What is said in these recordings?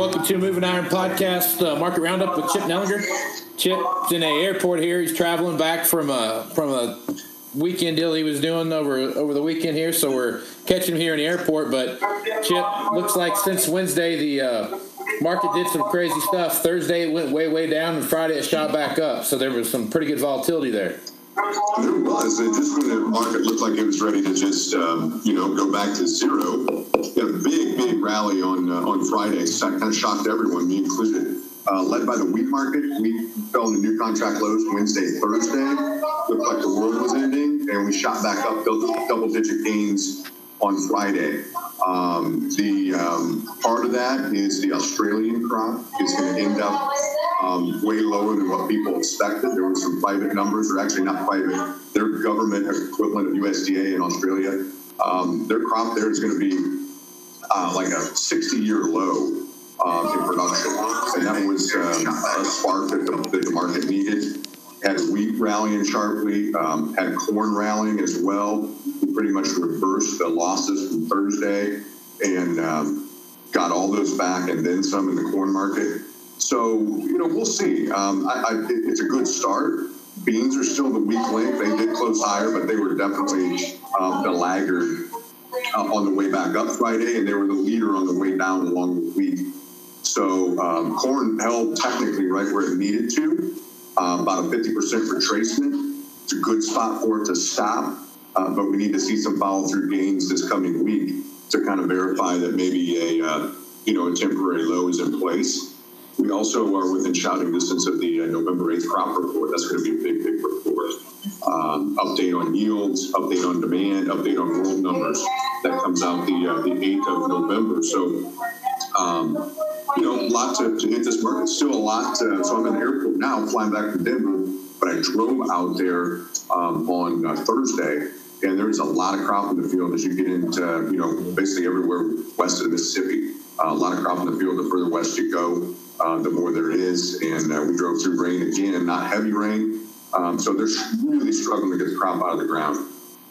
Welcome to Moving Iron Podcast uh, Market Roundup with Chip Nellinger. Chip's in a airport here. He's traveling back from a from a weekend deal he was doing over over the weekend here, so we're catching him here in the airport. But Chip, looks like since Wednesday the uh, market did some crazy stuff. Thursday it went way way down, and Friday it shot back up. So there was some pretty good volatility there. There was. And just when the market looked like it was ready to just, um, you know, go back to zero, had a big, big rally on uh, on Friday. So that kind of shocked everyone, me included. Uh, led by the wheat market, wheat fell into new contract lows Wednesday, Thursday. Looked like the world was ending, and we shot back up double-digit gains on Friday. Um, the um, part of that is the Australian crop is going to end up um, way lower than what people expected. There were some private numbers, or actually not private, their government equivalent of USDA in Australia. Um, their crop there is going to be uh, like a 60 year low uh, in production. And that was uh, a spark that the, that the market needed. Had wheat rallying sharply, um, had corn rallying as well. We pretty much reversed the losses from Thursday and um, got all those back and then some in the corn market. So, you know, we'll see. Um, I, I, it's a good start. Beans are still the weak link. They did close higher, but they were definitely um, the laggard uh, on the way back up Friday, and they were the leader on the way down along the week. So um, corn held technically right where it needed to, um, about a 50% retracement. It's a good spot for it to stop, uh, but we need to see some follow through gains this coming week to kind of verify that maybe a uh, you know a temporary low is in place. We also are within shouting distance of the uh, November 8th crop report. That's going to be a big, big report. Um, update on yields, update on demand, update on world numbers. That comes out the uh, the 8th of November. So, um, you know, a lot to, to hit this market. Still a lot. To, so I'm in the airport now, flying back from Denver. But I drove out there um, on uh, Thursday, and there's a lot of crop in the field as you get into, you know, basically everywhere west of the Mississippi. Uh, a lot of crop in the field the further west you go uh, the more there is. And uh, we drove through rain again, not heavy rain. Um, so they're really struggling to get the crop out of the ground.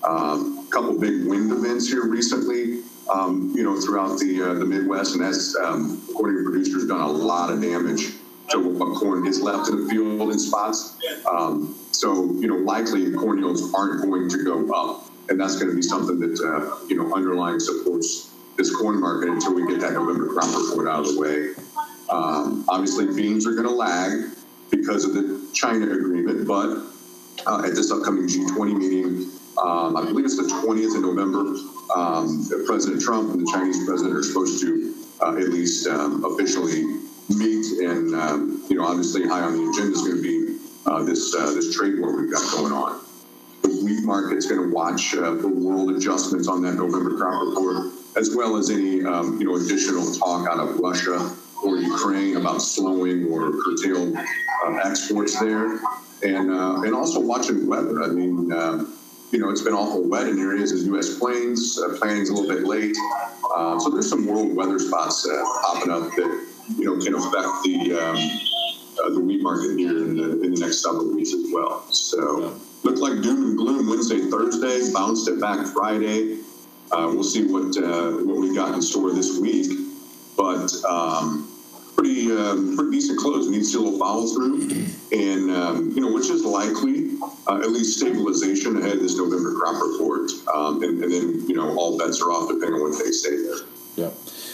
A um, couple big wind events here recently, um, you know, throughout the uh, the Midwest, and that's um, according to producers done a lot of damage to what corn is left in the field in spots. Um, so you know, likely corn yields aren't going to go up, and that's going to be something that uh, you know underlying supports this corn market until we get that November crop report out of the way. Um, obviously, beans are going to lag because of the China agreement, but uh, at this upcoming G20 meeting, um, I believe it's the 20th of November, um, President Trump and the Chinese president are supposed to uh, at least um, officially meet. And, um, you know, obviously high on the agenda is going to be uh, this, uh, this trade war we've got going on. The wheat market's going to watch uh, for world adjustments on that November crop report, as well as any, um, you know, additional talk out of Russia or Ukraine about slowing or curtailed uh, exports there, and uh, and also watching weather. I mean, uh, you know, it's been awful wet in areas of U.S. Plains. Uh, planning's a little bit late, uh, so there's some world weather spots uh, popping up that you know can affect the um, the wheat market here in the, in the next several weeks as well. So looked like doom and gloom Wednesday, Thursday, bounced it back Friday. we'll see what what we got in store this week but um, pretty um, pretty decent close. Needs still a little follow through, and um, you know which is likely uh, at least stabilization ahead of this November crop report, um, and, and, then you know all bets are off depending on what they say there. Yeah.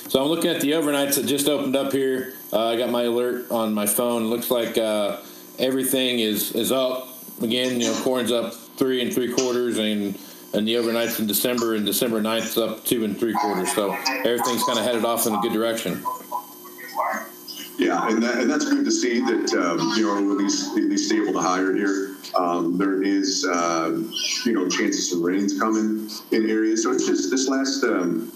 So I'm looking at the overnights that just opened up here. Uh, I got my alert on my phone. Looks like uh, everything is is up again. You know, corn's up three and three quarters, and and the overnights in December and December 9th up two and three quarters. So everything's kind of headed off in a good direction. Yeah, and, that, and that's good to see that um, you know at least at least able to higher here. Um, there is uh, you know chances of rains coming in areas, so it's just this last um,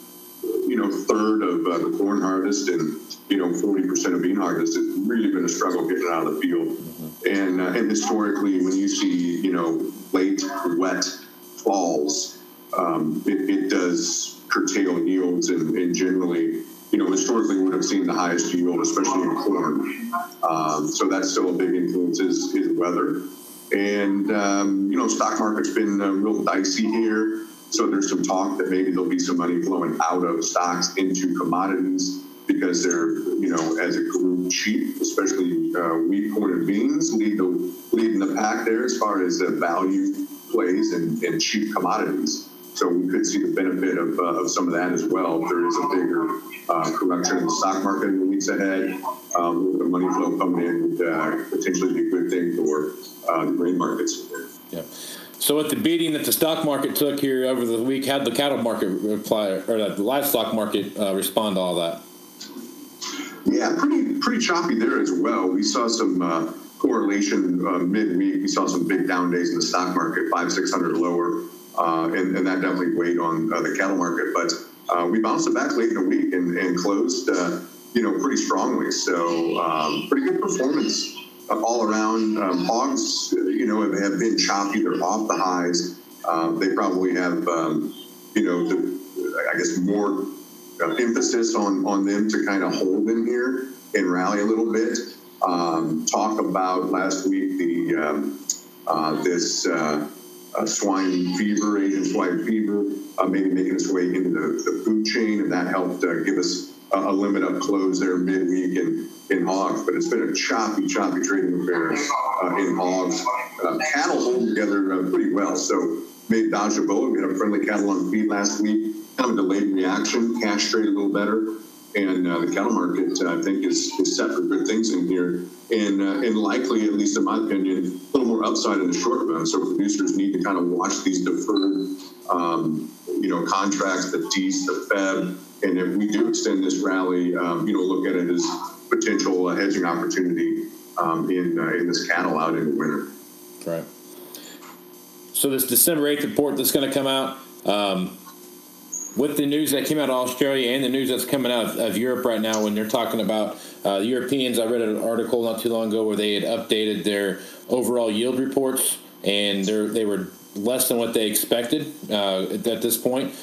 you know, third of uh, the corn harvest and, you know, 40% of bean harvest. It's really been a struggle getting out of the field. And, uh, and historically, when you see, you know, late wet falls, um, it, it does curtail yields and, and generally, you know, historically would have seen the highest yield, especially in corn. Um, so that's still a big influence is, is weather. And, um, you know, stock market's been uh, real dicey here. So there's some talk that maybe there'll be some money flowing out of stocks into commodities because they're, you know, as a group cheap, especially uh, wheat, corn, and beans lead the leading the pack there as far as the value plays and, and cheap commodities. So we could see the benefit of, uh, of some of that as well. If there is a bigger uh, correction in the stock market in the weeks ahead, um, the money flow coming in would uh, potentially be a good thing for uh, the grain markets. Yeah. So with the beating that the stock market took here over the week, how'd the cattle market reply, or the livestock market uh, respond to all that? Yeah, pretty pretty choppy there as well. We saw some uh, correlation uh, midweek. We saw some big down days in the stock market, five six hundred lower, uh, and, and that definitely weighed on uh, the cattle market. But uh, we bounced it back late in the week and, and closed, uh, you know, pretty strongly. So um, pretty good performance all around. Um, hogs, you know, have, have been choppy. They're off the highs. Um, they probably have, um, you know, the, I guess more uh, emphasis on on them to kind of hold them here and rally a little bit. Um, talk about last week the um, uh, this uh, uh, swine fever, Asian swine fever, uh, maybe making its way into the, the food chain, and that helped uh, give us a, a limit up close there midweek in, in hogs. But it's been a choppy, choppy trading affair uh, in hogs. Cattle hold together pretty well. So made Dodge a bullet. We had a friendly cattle on feed last week. Kind of a delayed reaction. Cash trade a little better. And uh, the cattle market, uh, I think, is, is set for good things in here. And, uh, and likely, at least in my opinion, a little more upside in the short run. So producers need to kind of watch these deferred, um, you know, contracts, the DEES, the FEB. And if we do extend this rally, um, you know, look at it as potential uh, hedging opportunity um, in, uh, in this cattle out in the winter. Right. So this December 8th report that's going to come out, um, with the news that came out of Australia and the news that's coming out of, of Europe right now, when they're talking about uh, Europeans, I read an article not too long ago where they had updated their overall yield reports, and they were less than what they expected uh, at this point.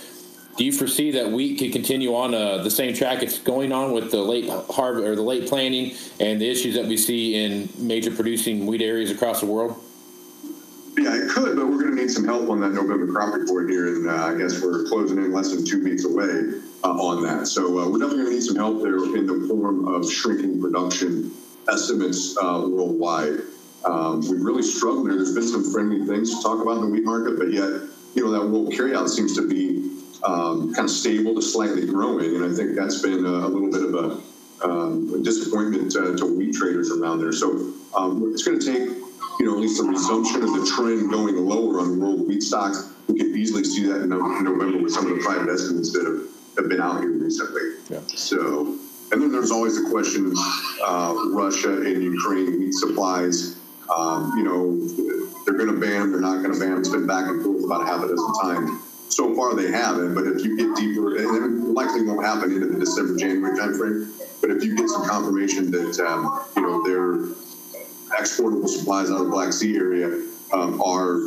Do you foresee that wheat could continue on uh, the same track it's going on with the late harvest or the late planting and the issues that we see in major producing wheat areas across the world? Yeah, it could, but we're going to need some help on that November crop report here, and uh, I guess we're closing in less than two weeks away uh, on that. So uh, we're definitely going to need some help there in the form of shrinking production estimates uh, worldwide. Um, we've really struggled there. There's been some friendly things to talk about in the wheat market, but yet, you know, that world carryout seems to be um, kind of stable to slightly growing, and I think that's been a, a little bit of a, um, disappointment to, to wheat traders around there. So um, it's going to take you know, at least a resumption of the trend going lower on world wheat stocks. We could easily see that in November with some of the private estimates that have, have been out here recently. Yeah. So, and then there's always the question uh, Russia and Ukraine wheat supplies. Um, you know, they're going to ban them, they're not going to ban them. It's been back and forth about a half a dozen times. So far, they haven't, but if you get deeper, and it likely won't happen into the December, January timeframe, but if you get some confirmation that, um, you know, they're exportable supplies out of the Black Sea area um, are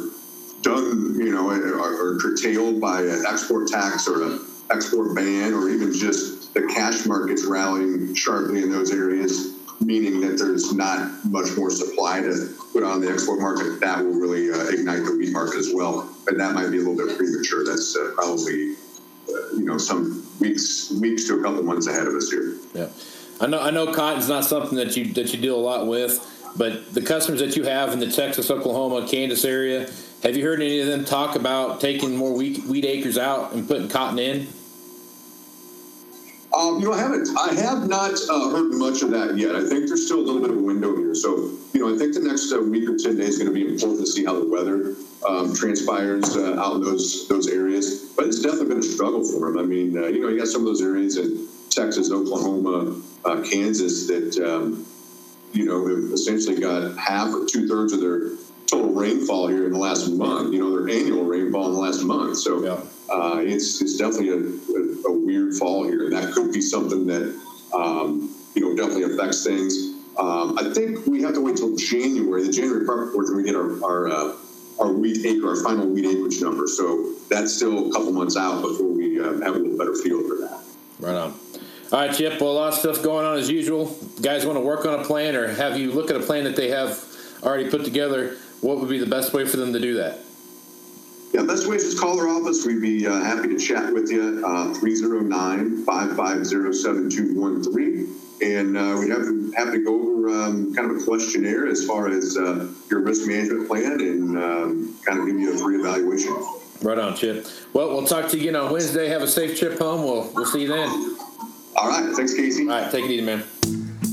done, you know, are, are curtailed by an export tax or an export ban, or even just the cash markets rallying sharply in those areas, meaning that there's not much more supply to put on the export market, that will really uh, ignite the wheat market as well. But that might be a little bit premature. That's uh, probably, uh, you know, some weeks, weeks to a couple months ahead of us here. Yeah, I know. I know cotton's not something that you that you deal a lot with. But the customers that you have in the Texas, Oklahoma, Kansas area, have you heard any of them talk about taking more wheat, wheat acres out and putting cotton in? Um, you know, I haven't. I have not uh, heard much of that yet. I think there's still a little bit of a window here. So, you know, I think the next uh, week or ten days is going to be important to see how the weather um, transpires uh, out in those those areas. But it's definitely been a struggle for them. I mean, uh, you know, you got some of those areas in Texas, Oklahoma, uh, Kansas that um, you know, have essentially got half or two thirds of their total rainfall here in the last month. You know, their annual rainfall in the last month. So, yeah. uh, it's it's definitely a, a, a weird fall here. And that could be something that um, you know definitely affects things. Um, I think we have to wait till January, the January crop report, then we get our our, uh, our wheat acre, our final wheat acreage number. So that's still a couple months out before we uh, have a little better feel for that. Right on. All right, Chip. Well, a lot of stuff going on as usual. Guys want to work on a plan, or have you look at a plan that they have already put together? What would be the best way for them to do that? Yeah, best way is just call our office. We'd be uh, happy to chat with you. Uh, 309 550 7213. And uh, we'd have to, have to go over um, kind of a questionnaire as far as uh, your risk management plan and um, kind of give you a free evaluation. Right on, Chip. Well, we'll talk to you again on Wednesday. Have a safe trip home. We'll we'll see you then. All right. Thanks, Casey. All right, take it easy, man.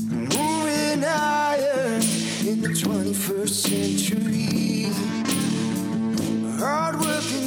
Moving higher in the 21st century. Hardworking people